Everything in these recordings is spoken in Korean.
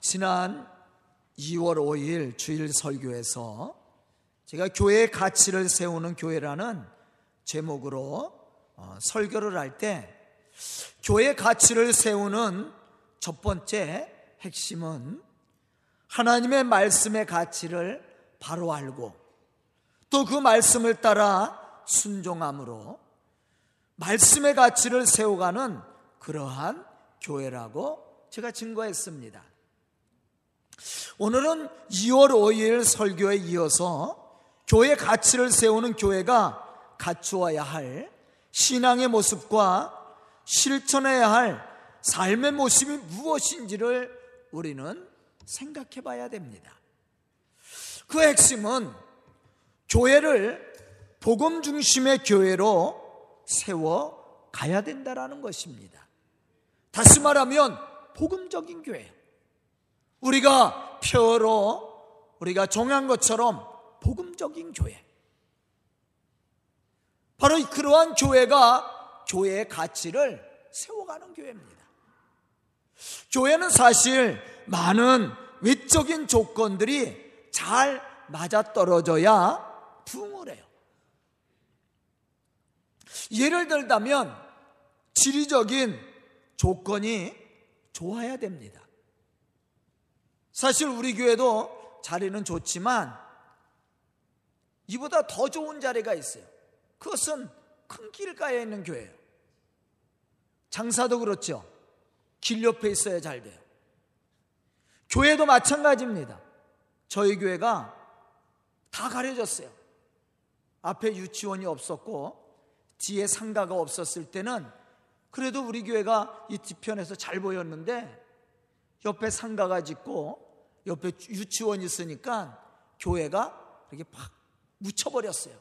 지난 2월 5일 주일 설교에서 제가 교회의 가치를 세우는 교회라는 제목으로 어, 설교를 할 때 교회 가치를 세우는 첫 번째 핵심은 하나님의 말씀의 가치를 바로 알고 또 그 말씀을 따라 순종함으로 말씀의 가치를 세워가는 그러한 교회라고 제가 증거했습니다. 오늘은 2월 5일 설교에 이어서 교회 가치를 세우는 교회가 갖추어야 할 신앙의 모습과 실천해야 할 삶의 모습이 무엇인지를 우리는 생각해 봐야 됩니다. 그 핵심은 교회를 복음 중심의 교회로 세워 가야 된다라는 것입니다. 다시 말하면 복음적인 교회. 우리가 표로 우리가 정한 것처럼 복음적인 교회. 바로 그러한 교회가 교회의 가치를 세워가는 교회입니다. 교회는 사실 많은 외적인 조건들이 잘 맞아떨어져야 부흥을 해요. 예를 들자면 지리적인 조건이 좋아야 됩니다. 사실 우리 교회도 자리는 좋지만 이보다 더 좋은 자리가 있어요. 그것은 큰 길가에 있는 교회예요. 장사도 그렇죠. 길 옆에 있어야 잘 돼요. 교회도 마찬가지입니다. 저희 교회가 다 가려졌어요. 앞에 유치원이 없었고 뒤에 상가가 없었을 때는 그래도 우리 교회가 이 뒤편에서 잘 보였는데 옆에 상가가 짓고 옆에 유치원이 있으니까 교회가 이렇게 팍 묻혀버렸어요.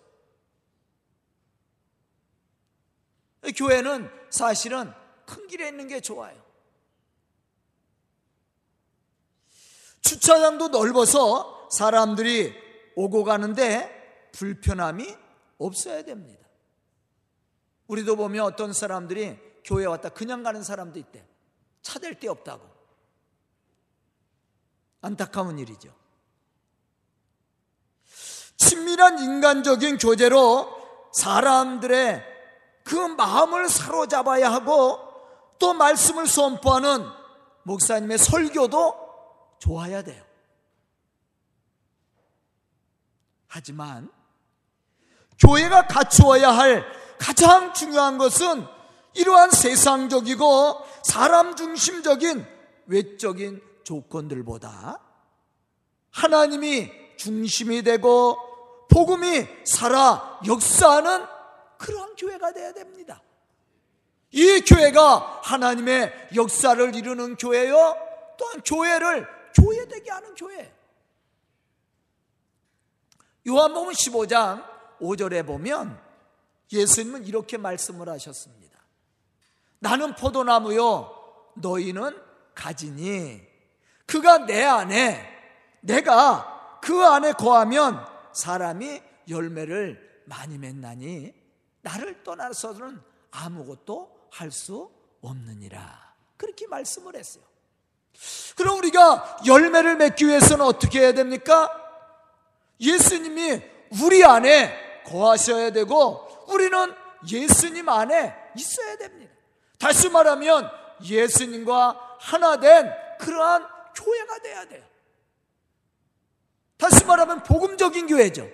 교회는 사실은 큰 길에 있는 게 좋아요. 주차장도 넓어서 사람들이 오고 가는데 불편함이 없어야 됩니다. 우리도 보면 어떤 사람들이 교회 왔다 그냥 가는 사람도 있대. 차댈 데 없다고. 안타까운 일이죠. 친밀한 인간적인 교제로 사람들의 그 마음을 사로잡아야 하고 또 말씀을 선포하는 목사님의 설교도 좋아야 돼요. 하지만 교회가 갖추어야 할 가장 중요한 것은 이러한 세상적이고 사람 중심적인 외적인 조건들보다 하나님이 중심이 되고 복음이 살아 역사하는 그러한 교회가 되어야 됩니다. 이 교회가 하나님의 역사를 이루는 교회요. 또한 교회를 교회되게 하는 교회. 요한복음 15장 5절에 보면 예수님은 이렇게 말씀을 하셨습니다. 나는 포도나무요 너희는 가지니 그가 내 안에 내가 그 안에 거하면 사람이 열매를 많이 맺나니 나를 떠나서는 아무것도 할 수 없느니라. 그렇게 말씀을 했어요. 그럼 우리가 열매를 맺기 위해서는 어떻게 해야 됩니까? 예수님이 우리 안에 거하셔야 되고 우리는 예수님 안에 있어야 됩니다. 다시 말하면 예수님과 하나 된 그러한 교회가 돼야 돼요. 다시 말하면 복음적인 교회죠.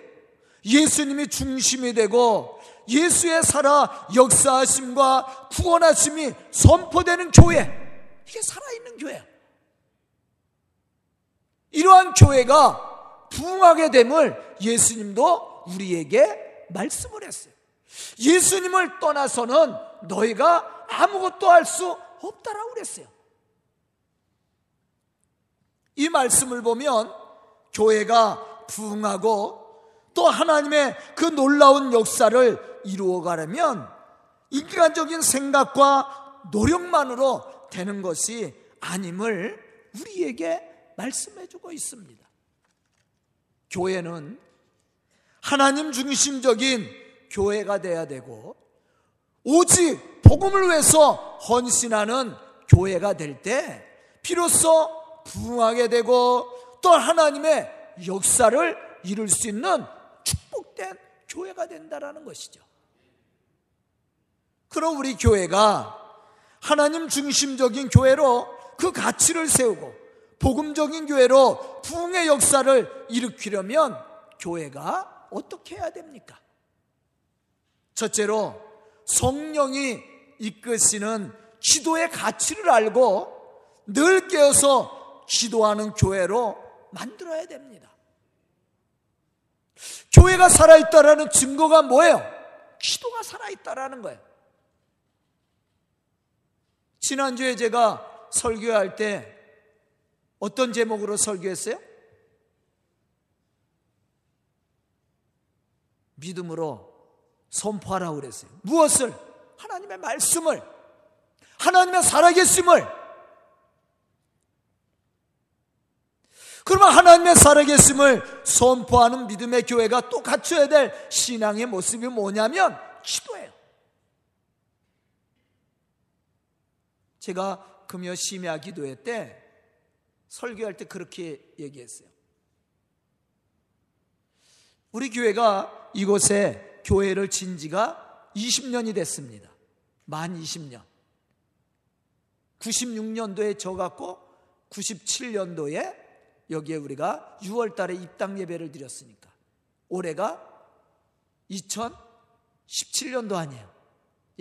예수님이 중심이 되고 예수의 살아 역사하심과 구원하심이 선포되는 교회. 이게 살아있는 교회야. 이러한 교회가 부흥하게 됨을 예수님도 우리에게 말씀을 했어요. 예수님을 떠나서는 너희가 아무것도 할 수 없다라고 그랬어요. 이 말씀을 보면 교회가 부흥하고 또 하나님의 그 놀라운 역사를 이루어가려면 인간적인 생각과 노력만으로 되는 것이 아님을 우리에게 말씀해 주고 있습니다. 교회는 하나님 중심적인 교회가 돼야 되고 오직 복음을 위해서 헌신하는 교회가 될 때 비로소 부흥하게 되고 또 하나님의 역사를 이룰 수 있는 축복된 교회가 된다라는 것이죠. 그럼 우리 교회가 하나님 중심적인 교회로 그 가치를 세우고 복음적인 교회로 부흥의 역사를 일으키려면 교회가 어떻게 해야 됩니까? 첫째로 성령이 이끄시는 기도의 가치를 알고 늘 깨어서 기도하는 교회로 만들어야 됩니다. 교회가 살아있다라는 증거가 뭐예요? 기도가 살아있다라는 거예요. 지난주에 제가 설교할 때 어떤 제목으로 설교했어요? 믿음으로 선포하라고 그랬어요. 무엇을? 하나님의 말씀을, 하나님의 살아계심을. 그러면 하나님의 살아계심을 선포하는 믿음의 교회가 또 갖춰야 될 신앙의 모습이 뭐냐면 기도예요. 제가 금요 심야 기도회 때 설교할 때 그렇게 얘기했어요. 우리 교회가 이곳에 교회를 진 지가 20년이 됐습니다. 만 20년. 96년도에 저 갖고 97년도에 여기에 우리가 6월 달에 입당 예배를 드렸으니까 올해가 2017년도 아니에요.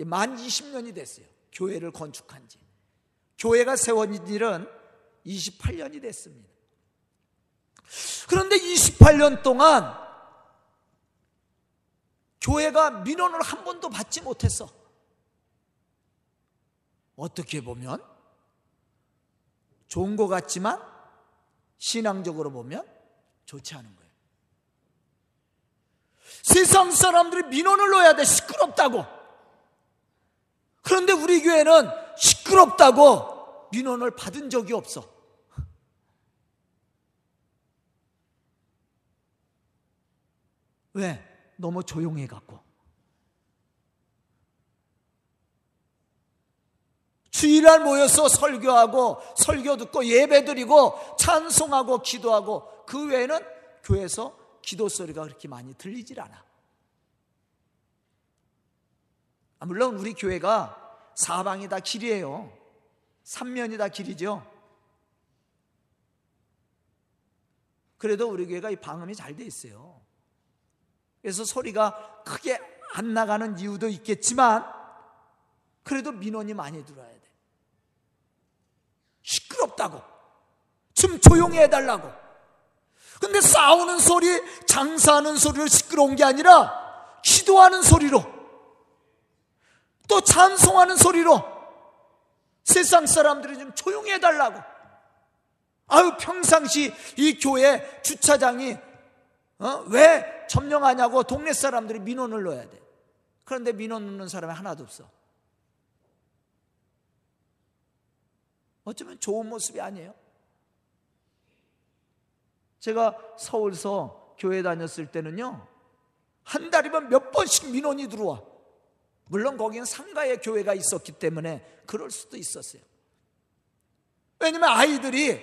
만 20년이 됐어요. 교회를 건축한 지. 교회가 세워진 일은 28년이 됐습니다. 그런데 28년 동안 교회가 민원을 한 번도 받지 못했어. 어떻게 보면 좋은 것 같지만 신앙적으로 보면 좋지 않은 거예요. 세상 사람들이 민원을 넣어야 돼. 시끄럽다고. 그런데 우리 교회는 시끄럽다고 민원을 받은 적이 없어. 왜? 너무 조용해 갖고. 주일날 모여서 설교하고 설교 듣고 예배 드리고 찬송하고 기도하고 그 외에는 교회에서 기도 소리가 그렇게 많이 들리질 않아. 아, 물론 우리 교회가 사방이 다 길이에요. 삼면이 다 길이죠. 그래도 우리 교회가 이 방음이 잘 돼 있어요. 그래서 소리가 크게 안 나가는 이유도 있겠지만 그래도 민원이 많이 들어야 돼. 시끄럽다고. 좀 조용히 해달라고. 근데 싸우는 소리, 장사하는 소리로 시끄러운 게 아니라 기도하는 소리로 또 찬송하는 소리로 세상 사람들이 좀 조용히 해달라고. 아유, 평상시 이 교회 주차장이 어? 왜 점령하냐고 동네 사람들이 민원을 넣어야 돼. 그런데 민원 넣는 사람이 하나도 없어. 어쩌면 좋은 모습이 아니에요. 제가 서울서 교회 다녔을 때는요, 한 달이면 몇 번씩 민원이 들어와. 물론 거기는 상가의 교회가 있었기 때문에 그럴 수도 있었어요. 왜냐면 아이들이,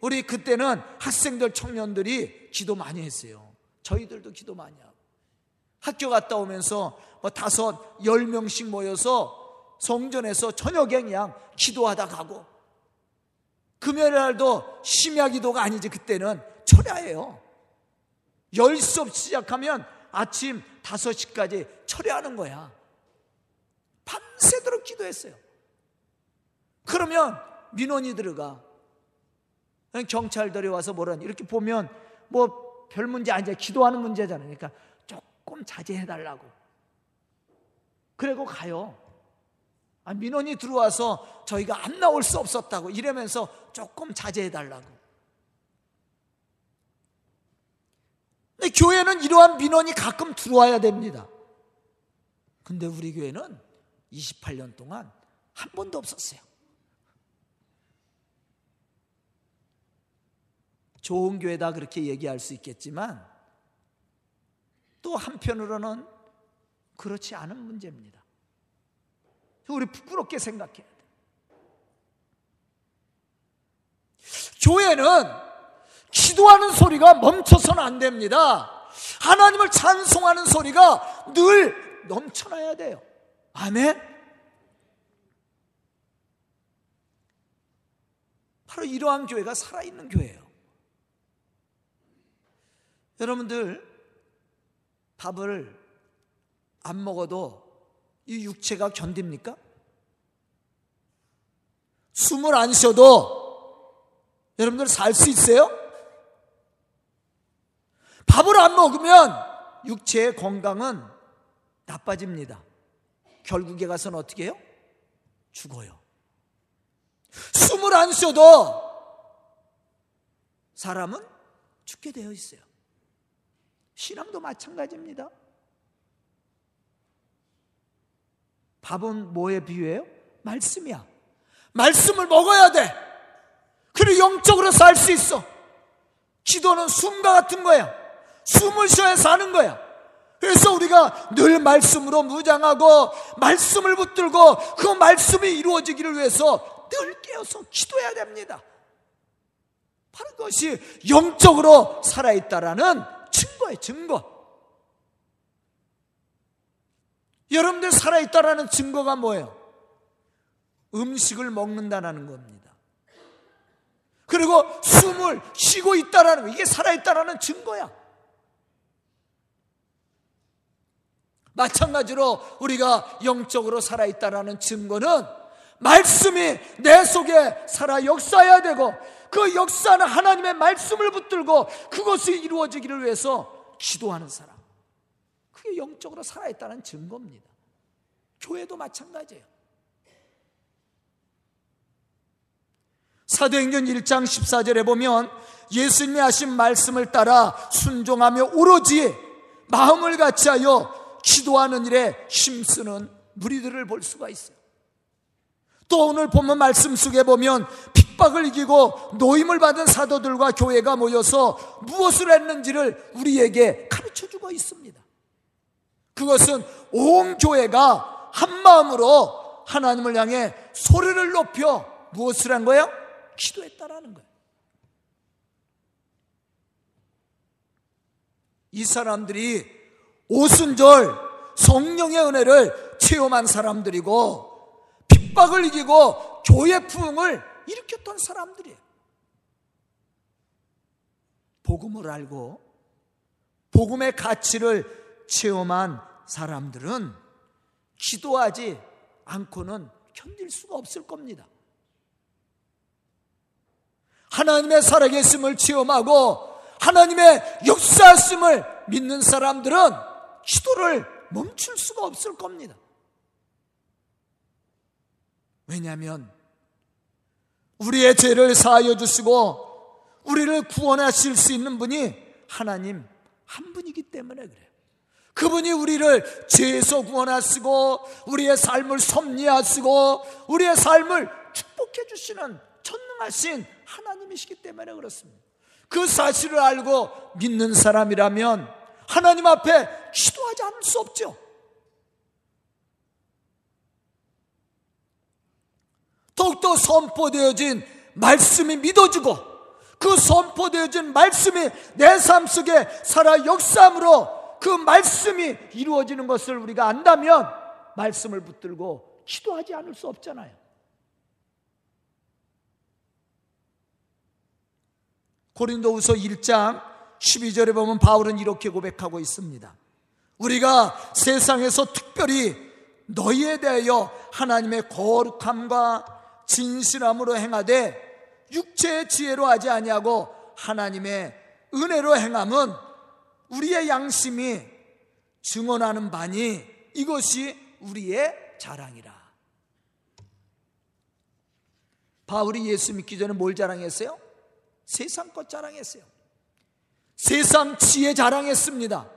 우리 그때는 학생들, 청년들이 기도 많이 했어요. 저희들도 기도 많이 하고 학교 갔다 오면서 뭐 다섯 열 명씩 모여서 성전에서 저녁에 그냥 기도하다 가고 금요일 날도 심야 기도가 아니지 그때는 철야예요. 열 수업 시작하면 아침 다섯 시까지 철야하는 거야. 밤새도록 기도했어요. 그러면 민원이 들어가. 경찰들이 와서 뭐라니 이렇게 보면 뭐 별 문제 아니야. 기도하는 문제잖아요. 그러니까 조금 자제해 달라고. 그리고 가요. 아, 민원이 들어와서 저희가 안 나올 수 없었다고 이러면서 조금 자제해 달라고. 근데 교회는 이러한 민원이 가끔 들어와야 됩니다. 근데 우리 교회는 28년 동안 한 번도 없었어요. 좋은 교회다 그렇게 얘기할 수 있겠지만 또 한편으로는 그렇지 않은 문제입니다. 우리 부끄럽게 생각해야 돼. 교회 교회는 기도하는 소리가 멈춰서는 안 됩니다. 하나님을 찬송하는 소리가 늘 넘쳐나야 돼요. 아멘? 바로 이러한 교회가 살아있는 교회예요. 여러분들, 밥을 안 먹어도 이 육체가 견딥니까? 숨을 안 쉬어도 여러분들 살 수 있어요? 밥을 안 먹으면 육체의 건강은 나빠집니다. 결국에 가서는 어떻게 해요? 죽어요. 숨을 안 쉬어도 사람은 죽게 되어 있어요. 신앙도 마찬가지입니다. 밥은 뭐에 비유해요? 말씀이야. 말씀을 먹어야 돼. 그리고 영적으로 살 수 있어. 기도는 숨과 같은 거야. 숨을 쉬어야 사는 거야. 그래서 우리가 늘 말씀으로 무장하고 말씀을 붙들고 그 말씀이 이루어지기를 위해서 늘 깨어서 기도해야 됩니다. 바로 그것이 영적으로 살아있다라는 증거예요, 증거. 여러분들 살아있다라는 증거가 뭐예요? 음식을 먹는다라는 겁니다. 그리고 숨을 쉬고 있다라는 거, 이게 살아있다라는 증거야. 마찬가지로 우리가 영적으로 살아있다라는 증거는 말씀이 내 속에 살아 역사해야 되고 그 역사는 하나님의 말씀을 붙들고 그것이 이루어지기를 위해서 기도하는 사람. 그게 영적으로 살아있다는 증거입니다. 교회도 마찬가지예요. 사도행전 1장 14절에 보면 예수님이 하신 말씀을 따라 순종하며 오로지 마음을 같이하여 기도하는 일에 힘쓰는 무리들을 볼 수가 있어요. 또 오늘 본문 말씀 속에 보면 핍박을 이기고 노임을 받은 사도들과 교회가 모여서 무엇을 했는지를 우리에게 가르쳐 주고 있습니다. 그것은 온 교회가 한 마음으로 하나님을 향해 소리를 높여 무엇을 한 거예요? 기도했다라는 거예요. 이 사람들이 오순절 성령의 은혜를 체험한 사람들이고 핍박을 이기고 교회 부흥을 일으켰던 사람들이에요. 복음을 알고 복음의 가치를 체험한 사람들은 기도하지 않고는 견딜 수가 없을 겁니다. 하나님의 살아계심을 체험하고 하나님의 역사심을 믿는 사람들은 기도를 멈출 수가 없을 겁니다. 왜냐하면 우리의 죄를 사하여 주시고 우리를 구원하실 수 있는 분이 하나님 한 분이기 때문에 그래요. 그분이 우리를 죄에서 구원하시고 우리의 삶을 섭리하시고 우리의 삶을 축복해 주시는 전능하신 하나님이시기 때문에 그렇습니다. 그 사실을 알고 믿는 사람이라면 하나님 앞에 기도하지 않을 수 없죠. 더욱더 선포되어진 말씀이 믿어지고 그 선포되어진 말씀이 내 삶 속에 살아 역사함으로 그 말씀이 이루어지는 것을 우리가 안다면 말씀을 붙들고 기도하지 않을 수 없잖아요. 고린도후서 1장 12절에 보면 바울은 이렇게 고백하고 있습니다. 우리가 세상에서 특별히 너희에 대하여 하나님의 거룩함과 진실함으로 행하되 육체의 지혜로 하지 아니하고 하나님의 은혜로 행함은 우리의 양심이 증언하는 바니 이것이 우리의 자랑이라. 바울이 예수 믿기 전에 뭘 자랑했어요? 세상 것 자랑했어요. 세상 지혜 자랑했습니다.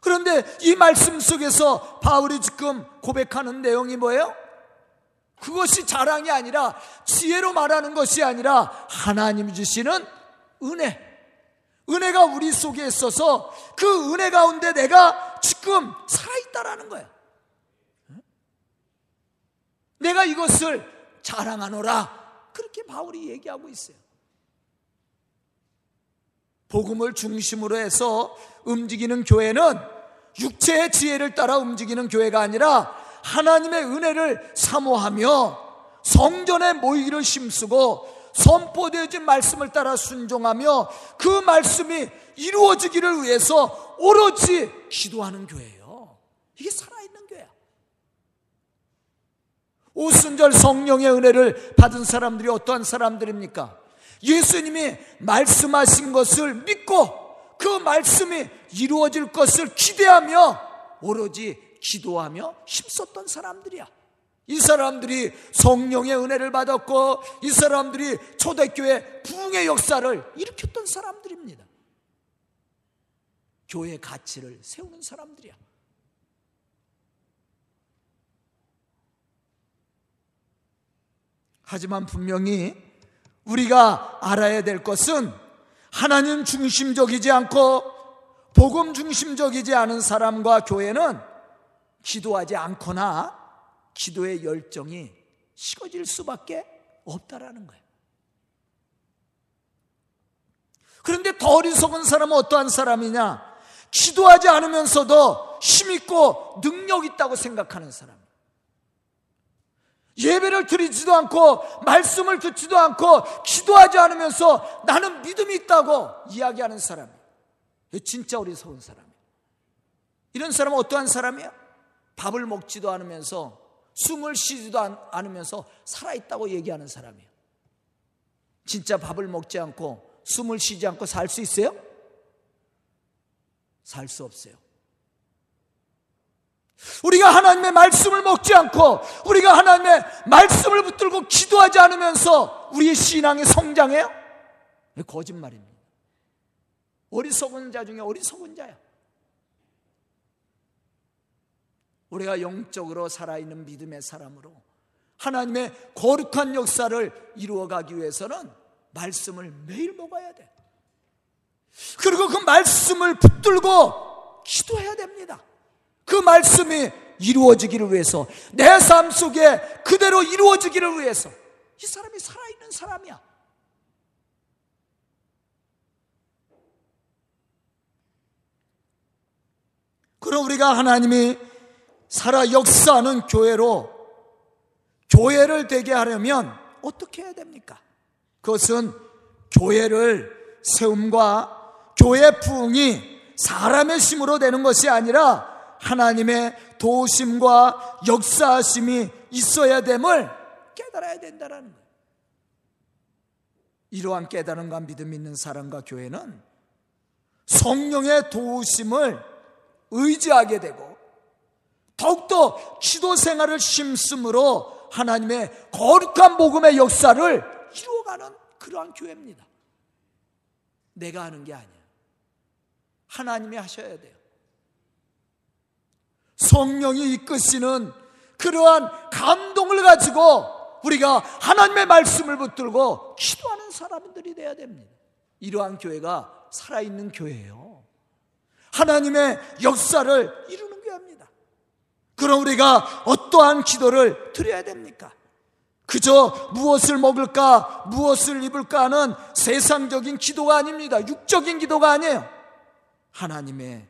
그런데 이 말씀 속에서 바울이 지금 고백하는 내용이 뭐예요? 그것이 자랑이 아니라 지혜로 말하는 것이 아니라 하나님이 주시는 은혜. 은혜가 우리 속에 있어서 그 은혜 가운데 내가 지금 살아있다라는 거야. 내가 이것을 자랑하노라. 그렇게 바울이 얘기하고 있어요. 복음을 중심으로 해서 움직이는 교회는 육체의 지혜를 따라 움직이는 교회가 아니라 하나님의 은혜를 사모하며 성전에 모이기를 힘쓰고 선포되어진 말씀을 따라 순종하며 그 말씀이 이루어지기를 위해서 오로지 기도하는 교회예요. 이게 살아있는 교회야. 오순절 성령의 은혜를 받은 사람들이 어떠한 사람들입니까? 예수님이 말씀하신 것을 믿고 그 말씀이 이루어질 것을 기대하며 오로지 기도하며 힘썼던 사람들이야. 이 사람들이 성령의 은혜를 받았고 이 사람들이 초대교회 부흥의 역사를 일으켰던 사람들입니다. 교회 가치를 세우는 사람들이야. 하지만 분명히 우리가 알아야 될 것은 하나님 중심적이지 않고 복음 중심적이지 않은 사람과 교회는 기도하지 않거나 기도의 열정이 식어질 수밖에 없다라는 거예요. 그런데 더 어리석은 사람은 어떠한 사람이냐? 기도하지 않으면서도 힘있고 능력 있다고 생각하는 사람. 예배를 드리지도 않고 말씀을 듣지도 않고 기도하지 않으면서 나는 믿음이 있다고 이야기하는 사람. 진짜 어리석은 사람. 이런 사람은 어떠한 사람이야? 밥을 먹지도 않으면서 숨을 쉬지도 않으면서 살아있다고 얘기하는 사람이에요. 진짜 밥을 먹지 않고 숨을 쉬지 않고 살 수 있어요? 살 수 없어요. 우리가 하나님의 말씀을 먹지 않고 우리가 하나님의 말씀을 붙들고 기도하지 않으면서 우리의 신앙이 성장해요? 거짓말입니다. 어리석은 자 중에 어리석은 자야. 우리가 영적으로 살아있는 믿음의 사람으로 하나님의 거룩한 역사를 이루어가기 위해서는 말씀을 매일 먹어야 돼. 그리고 그 말씀을 붙들고 기도해야 됩니다. 그 말씀이 이루어지기를 위해서 내 삶 속에 그대로 이루어지기를 위해서 이 사람이 살아있는 사람이야. 그럼 우리가 하나님이 살아 역사하는 교회로 교회를 되게 하려면 어떻게 해야 됩니까? 그것은 교회를 세움과 교회 부흥이 사람의 힘으로 되는 것이 아니라 하나님의 도심과 역사하심이 있어야 됨을 깨달아야 된다는 거예요. 이러한 깨달음과 믿음 있는 사람과 교회는 성령의 도우심을 의지하게 되고 더욱더 기도 생활을 심씀으로 하나님의 거룩한 복음의 역사를 이루어가는 그러한 교회입니다. 내가 하는 게 아니야. 하나님이 하셔야 돼요. 성령이 이끄시는 그러한 감동을 가지고 우리가 하나님의 말씀을 붙들고 기도하는 사람들이 되어야 됩니다. 이러한 교회가 살아있는 교회예요. 하나님의 역사를 교회입니다. 그럼 우리가 어떠한 기도를 드려야 됩니까? 그저 무엇을 먹을까, 무엇을 입을까 하는 세상적인 기도가 아닙니다. 육적인 기도가 아니에요. 하나님의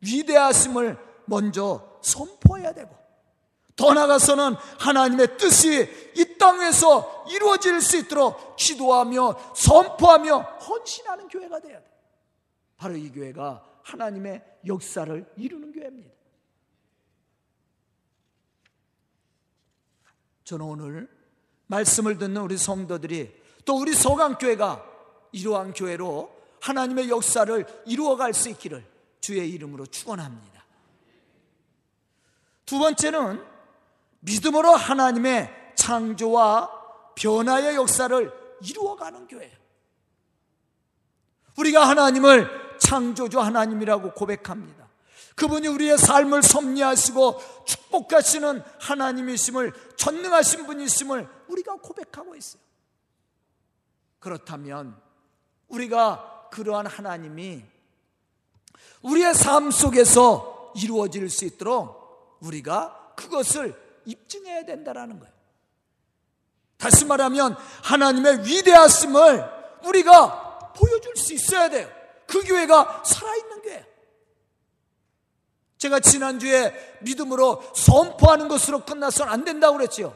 위대하심을 먼저 선포해야 되고 더 나아가서는 하나님의 뜻이 이 땅에서 이루어질 수 있도록 기도하며 선포하며 헌신하는 교회가 돼야 돼. 바로 이 교회가 하나님의 역사를 이루는 교회입니다. 저는 오늘 말씀을 듣는 우리 성도들이 또 우리 서강교회가 이러한 교회로 하나님의 역사를 이루어갈 수 있기를 주의 이름으로 축원합니다. 두 번째는 믿음으로 하나님의 창조와 변화의 역사를 이루어가는 교회예요. 우리가 하나님을 창조주 하나님이라고 고백합니다. 그분이 우리의 삶을 섭리하시고 축복하시는 하나님이심을 전능하신 분이심을 우리가 고백하고 있어요. 그렇다면 우리가 그러한 하나님이 우리의 삶 속에서 이루어질 수 있도록 우리가 그것을 입증해야 된다라는 거예요. 다시 말하면 하나님의 위대하심을 우리가 보여줄 수 있어야 돼요. 그 교회가 살아있는 교회. 제가 지난주에 믿음으로 선포하는 것으로 끝나서는 안 된다고 그랬지요.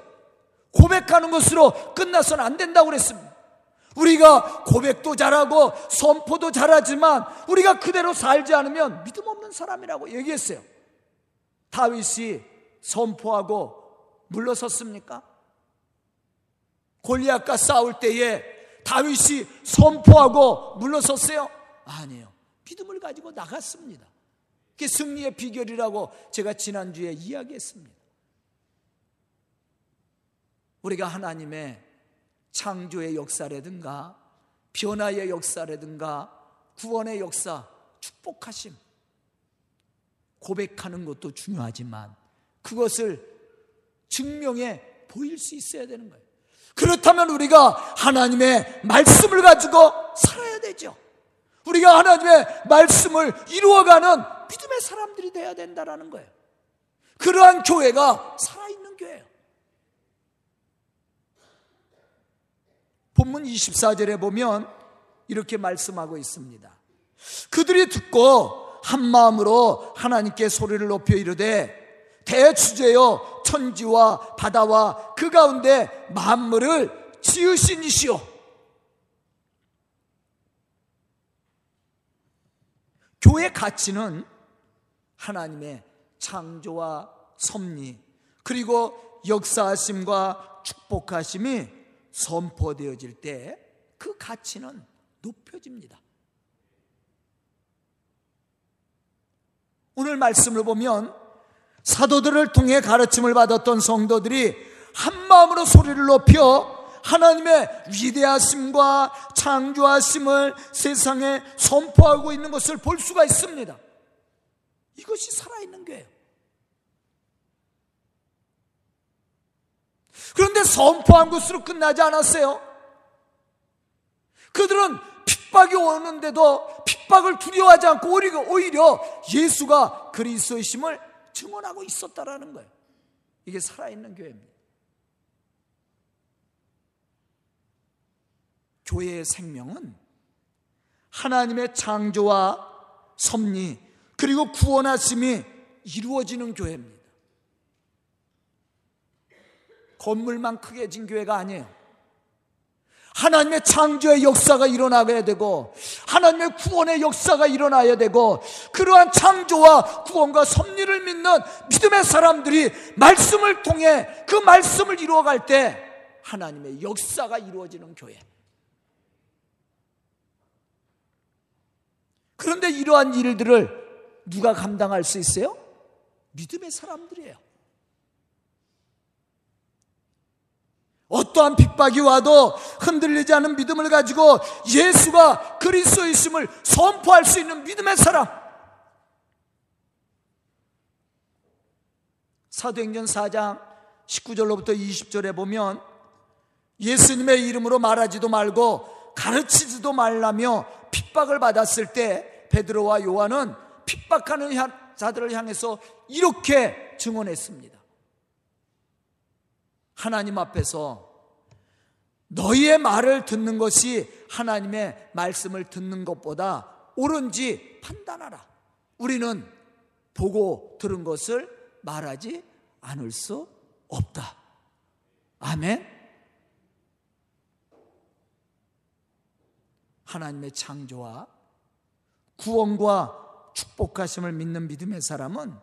고백하는 것으로 끝나서는 안 된다고 그랬습니다. 우리가 고백도 잘하고 선포도 잘하지만 우리가 그대로 살지 않으면 믿음 없는 사람이라고 얘기했어요. 다윗이 선포하고 물러섰습니까? 골리앗과 싸울 때에 다윗이 선포하고 물러섰어요? 아니에요. 믿음을 가지고 나갔습니다. 그게 승리의 비결이라고 제가 지난주에 이야기했습니다. 우리가 하나님의 창조의 역사라든가 변화의 역사라든가 구원의 역사, 축복하심 고백하는 것도 중요하지만 그것을 증명해 보일 수 있어야 되는 거예요. 그렇다면 우리가 하나님의 말씀을 가지고 살아야 되죠. 우리가 하나님의 말씀을 이루어가는 믿음의 사람들이 되어야 된다는 거예요. 그러한 교회가 살아있는 교회예요. 본문 24절에 보면 이렇게 말씀하고 있습니다. 그들이 듣고 한 마음으로 하나님께 소리를 높여 이르되 대주제여 천지와 바다와 그 가운데 만물을 지으신 이시오. 교회 가치는 하나님의 창조와 섭리 그리고 역사하심과 축복하심이 선포되어질 때 그 가치는 높여집니다. 오늘 말씀을 보면 사도들을 통해 가르침을 받았던 성도들이 한 마음으로 소리를 높여 하나님의 위대하심과 창조하심을 세상에 선포하고 있는 것을 볼 수가 있습니다. 이것이 살아있는 거예요. 그런데 선포한 것으로 끝나지 않았어요. 그들은 핍박이 오는데도 핍박을 두려워하지 않고 오히려 예수가 그리스도이심을 증언하고 있었다라는 거예요. 이게 살아있는 교회입니다. 교회의 생명은 하나님의 창조와 섭리 그리고 구원하심이 이루어지는 교회입니다. 건물만 크게 진 교회가 아니에요. 하나님의 창조의 역사가 일어나야 되고 하나님의 구원의 역사가 일어나야 되고 그러한 창조와 구원과 섭리를 믿는 믿음의 사람들이 말씀을 통해 그 말씀을 이루어갈 때 하나님의 역사가 이루어지는 교회. 그런데 이러한 일들을 누가 감당할 수 있어요? 믿음의 사람들이에요. 어떠한 핍박이 와도 흔들리지 않은 믿음을 가지고 예수가 그리스도이심을 선포할 수 있는 믿음의 사람. 사도행전 4장 19절로부터 20절에 보면 예수님의 이름으로 말하지도 말고 가르치지도 말라며 핍박을 받았을 때 베드로와 요한은 핍박하는 자들을 향해서 이렇게 증언했습니다. 하나님 앞에서 너희의 말을 듣는 것이 하나님의 말씀을 듣는 것보다 옳은지 판단하라. 우리는 보고 들은 것을 말하지 않을 수 없다. 아멘. 하나님의 창조와 구원과 축복하심을 믿는 믿음의 사람은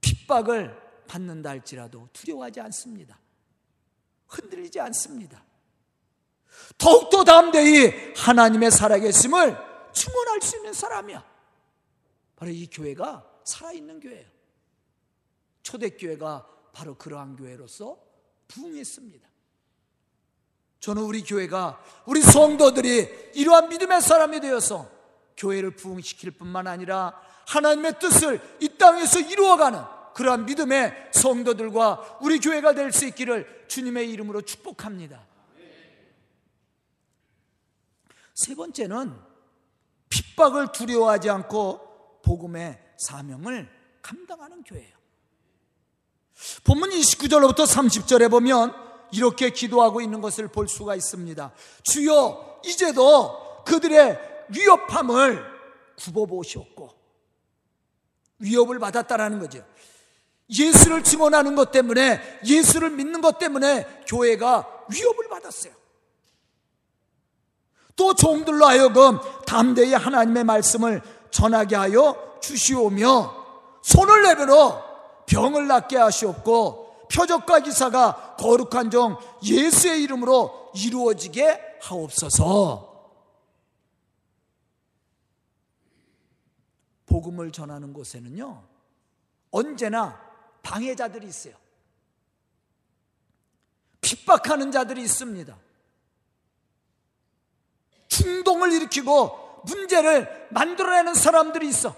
핍박을 받는다 할지라도 두려워하지 않습니다. 흔들리지 않습니다. 더욱더 담대히 하나님의 살아계심을 증언할 수 있는 사람이야. 바로 이 교회가 살아있는 교회예요. 초대교회가 바로 그러한 교회로서 부흥했습니다. 저는 우리 교회가 우리 성도들이 이러한 믿음의 사람이 되어서 교회를 부흥시킬 뿐만 아니라 하나님의 뜻을 이 땅에서 이루어가는 그러한 믿음의 성도들과 우리 교회가 될 수 있기를 주님의 이름으로 축복합니다. 세 번째는 핍박을 두려워하지 않고 복음의 사명을 감당하는 교회예요. 본문 29절로부터 30절에 보면 이렇게 기도하고 있는 것을 볼 수가 있습니다. 주여, 이제도 그들의 위협함을 굽어보셨고 위협을 받았다라는 거죠. 예수를 증언하는 것 때문에 예수를 믿는 것 때문에 교회가 위협을 받았어요. 또 종들로 하여금 담대히 하나님의 말씀을 전하게 하여 주시오며 손을 내밀어 병을 낫게 하시옵고 표적과 기사가 거룩한 종 예수의 이름으로 이루어지게 하옵소서. 복음을 전하는 곳에는요, 언제나 방해자들이 있어요. 핍박하는 자들이 있습니다. 충동을 일으키고 문제를 만들어내는 사람들이 있어.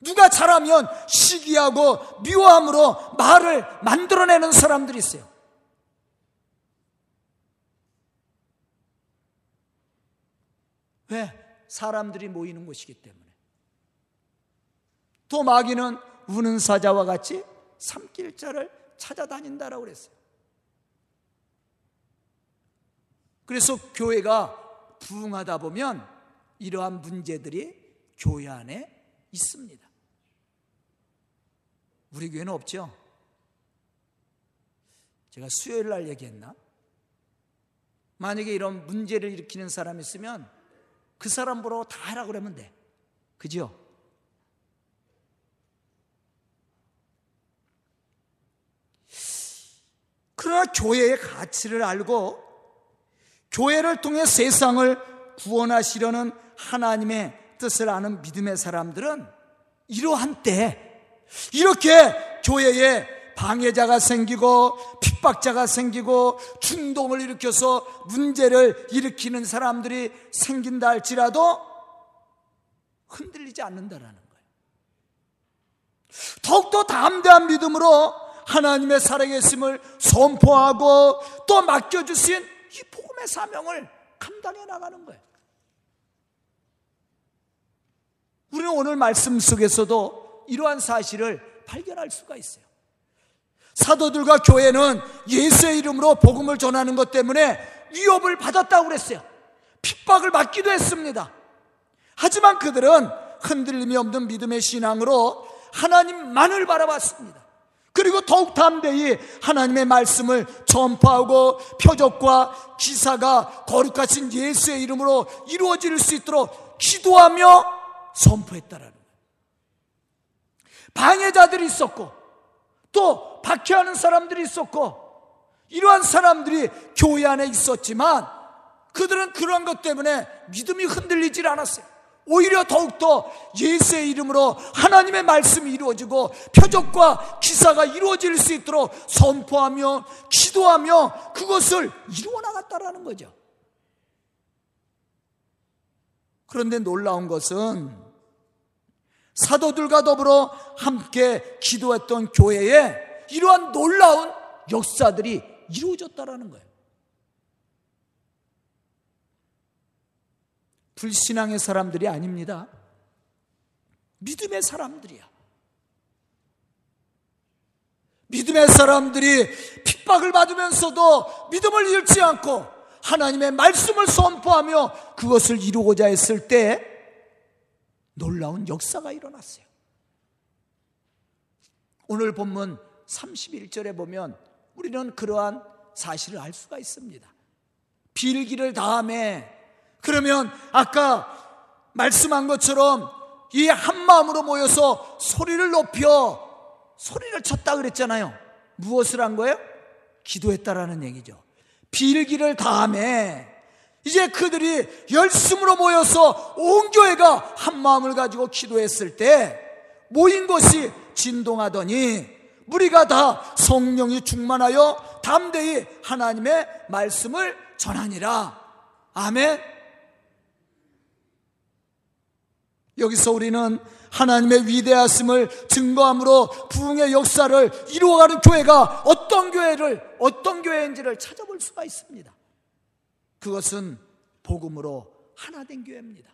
누가 잘하면 시기하고 미워함으로 말을 만들어내는 사람들이 있어요. 왜? 사람들이 모이는 곳이기 때문에. 또 마귀는 우는 사자와 같이 삼킬자를 찾아다닌다라고 그랬어요. 그래서 교회가 부흥하다 보면 이러한 문제들이 교회 안에 있습니다. 우리 교회는 없죠? 제가 수요일 날 얘기했나? 만약에 이런 문제를 일으키는 사람이 있으면 그 사람 보러 다 하라 그러면 돼. 그죠? 그러나 교회의 가치를 알고 교회를 통해 세상을 구원하시려는 하나님의 뜻을 아는 믿음의 사람들은 이러한 때 이렇게 교회에 방해자가 생기고 핍박자가 생기고 충동을 일으켜서 문제를 일으키는 사람들이 생긴다 할지라도 흔들리지 않는다라는 거예요. 더욱더 담대한 믿음으로 하나님의 살아계심을 선포하고 또 맡겨주신 이 복음의 사명을 감당해 나가는 거예요. 우리는 오늘 말씀 속에서도 이러한 사실을 발견할 수가 있어요. 사도들과 교회는 예수의 이름으로 복음을 전하는 것 때문에 위협을 받았다고 그랬어요. 핍박을 받기도 했습니다. 하지만 그들은 흔들림이 없는 믿음의 신앙으로 하나님만을 바라봤습니다. 그리고 더욱 담대히 하나님의 말씀을 전파하고 표적과 기사가 거룩하신 예수의 이름으로 이루어질 수 있도록 기도하며 선포했다라는 거예요. 방해자들이 있었고 또 박해하는 사람들이 있었고 이러한 사람들이 교회 안에 있었지만 그들은 그런 것 때문에 믿음이 흔들리질 않았어요. 오히려 더욱더 예수의 이름으로 하나님의 말씀이 이루어지고 표적과 기사가 이루어질 수 있도록 선포하며 기도하며 그것을 이루어 나갔다라는 거죠. 그런데 놀라운 것은 사도들과 더불어 함께 기도했던 교회에 이러한 놀라운 역사들이 이루어졌다라는 거예요. 불신앙의 사람들이 아닙니다. 믿음의 사람들이야. 믿음의 사람들이 핍박을 받으면서도 믿음을 잃지 않고 하나님의 말씀을 선포하며 그것을 이루고자 했을 때 놀라운 역사가 일어났어요. 오늘 본문 31절에 보면 우리는 그러한 사실을 알 수가 있습니다. 빌기를 다음에 그러면 아까 말씀한 것처럼 이 한 마음으로 모여서 소리를 높여 소리를 쳤다 그랬잖아요. 무엇을 한 거예요? 기도했다라는 얘기죠. 빌기를 다음에 이제 그들이 열심으로 모여서 온 교회가 한 마음을 가지고 기도했을 때 모인 것이 진동하더니 무리가 다 성령이 충만하여 담대히 하나님의 말씀을 전하니라. 아멘. 여기서 우리는 하나님의 위대하심을 증거함으로 부흥의 역사를 이루어가는 교회가 어떤 교회를 어떤 교회인지를 찾아볼 수가 있습니다. 그것은 복음으로 하나 된 교회입니다.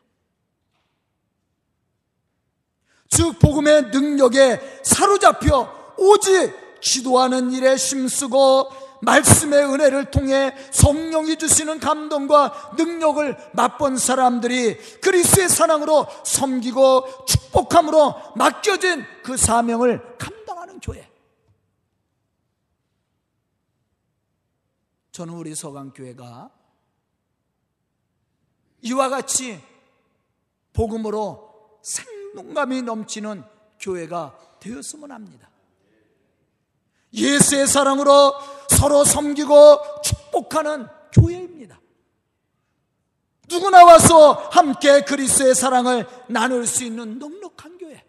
즉 복음의 능력에 사로잡혀 오직 기도하는 일에 힘쓰고 말씀의 은혜를 통해 성령이 주시는 감동과 능력을 맛본 사람들이 그리스의 사랑으로 섬기고 축복함으로 맡겨진 그 사명을 감당하는 교회. 저는 우리 서강교회가 이와 같이 복음으로 생동감이 넘치는 교회가 되었으면 합니다. 예수의 사랑으로 서로 섬기고 축복하는 교회입니다. 누구나 와서 함께 그리스의 사랑을 나눌 수 있는 넉넉한 교회.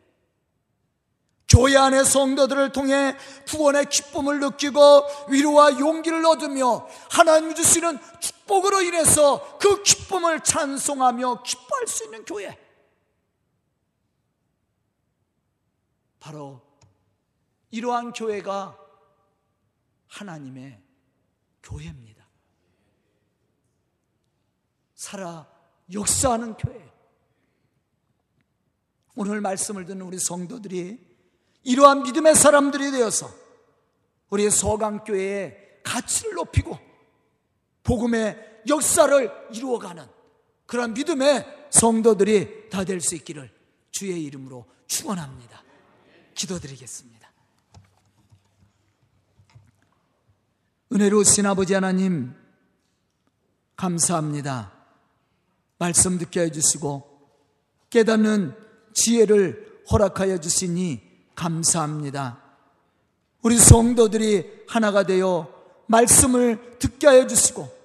교회 안의 성도들을 통해 구원의 기쁨을 느끼고 위로와 용기를 얻으며 하나님 주시는 축복으로 인해서 그 기쁨을 찬송하며 기뻐할 수 있는 교회. 바로 이러한 교회가 하나님의 교회입니다. 살아 역사하는 교회. 오늘 말씀을 듣는 우리 성도들이 이러한 믿음의 사람들이 되어서 우리의 서강교회의 가치를 높이고 복음의 역사를 이루어가는 그런 믿음의 성도들이 다 될 수 있기를 주의 이름으로 축원합니다. 기도드리겠습니다. 은혜로우신 아버지 하나님, 감사합니다. 말씀 듣게 해주시고, 깨닫는 지혜를 허락하여 주시니 감사합니다. 우리 성도들이 하나가 되어 말씀을 듣게 하여 주시고,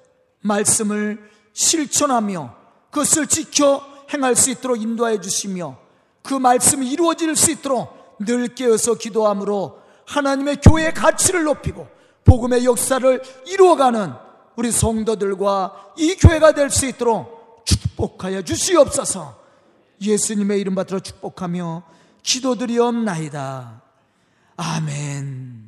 말씀을 실천하며 그것을 지켜 행할 수 있도록 인도하여 주시며, 그 말씀이 이루어질 수 있도록 늘 깨어서 기도함으로 하나님의 교회의 가치를 높이고 복음의 역사를 이루어가는 우리 성도들과 이 교회가 될 수 있도록 축복하여 주시옵소서 예수님의 이름 받들어 축복하며 기도드리옵나이다. 아멘.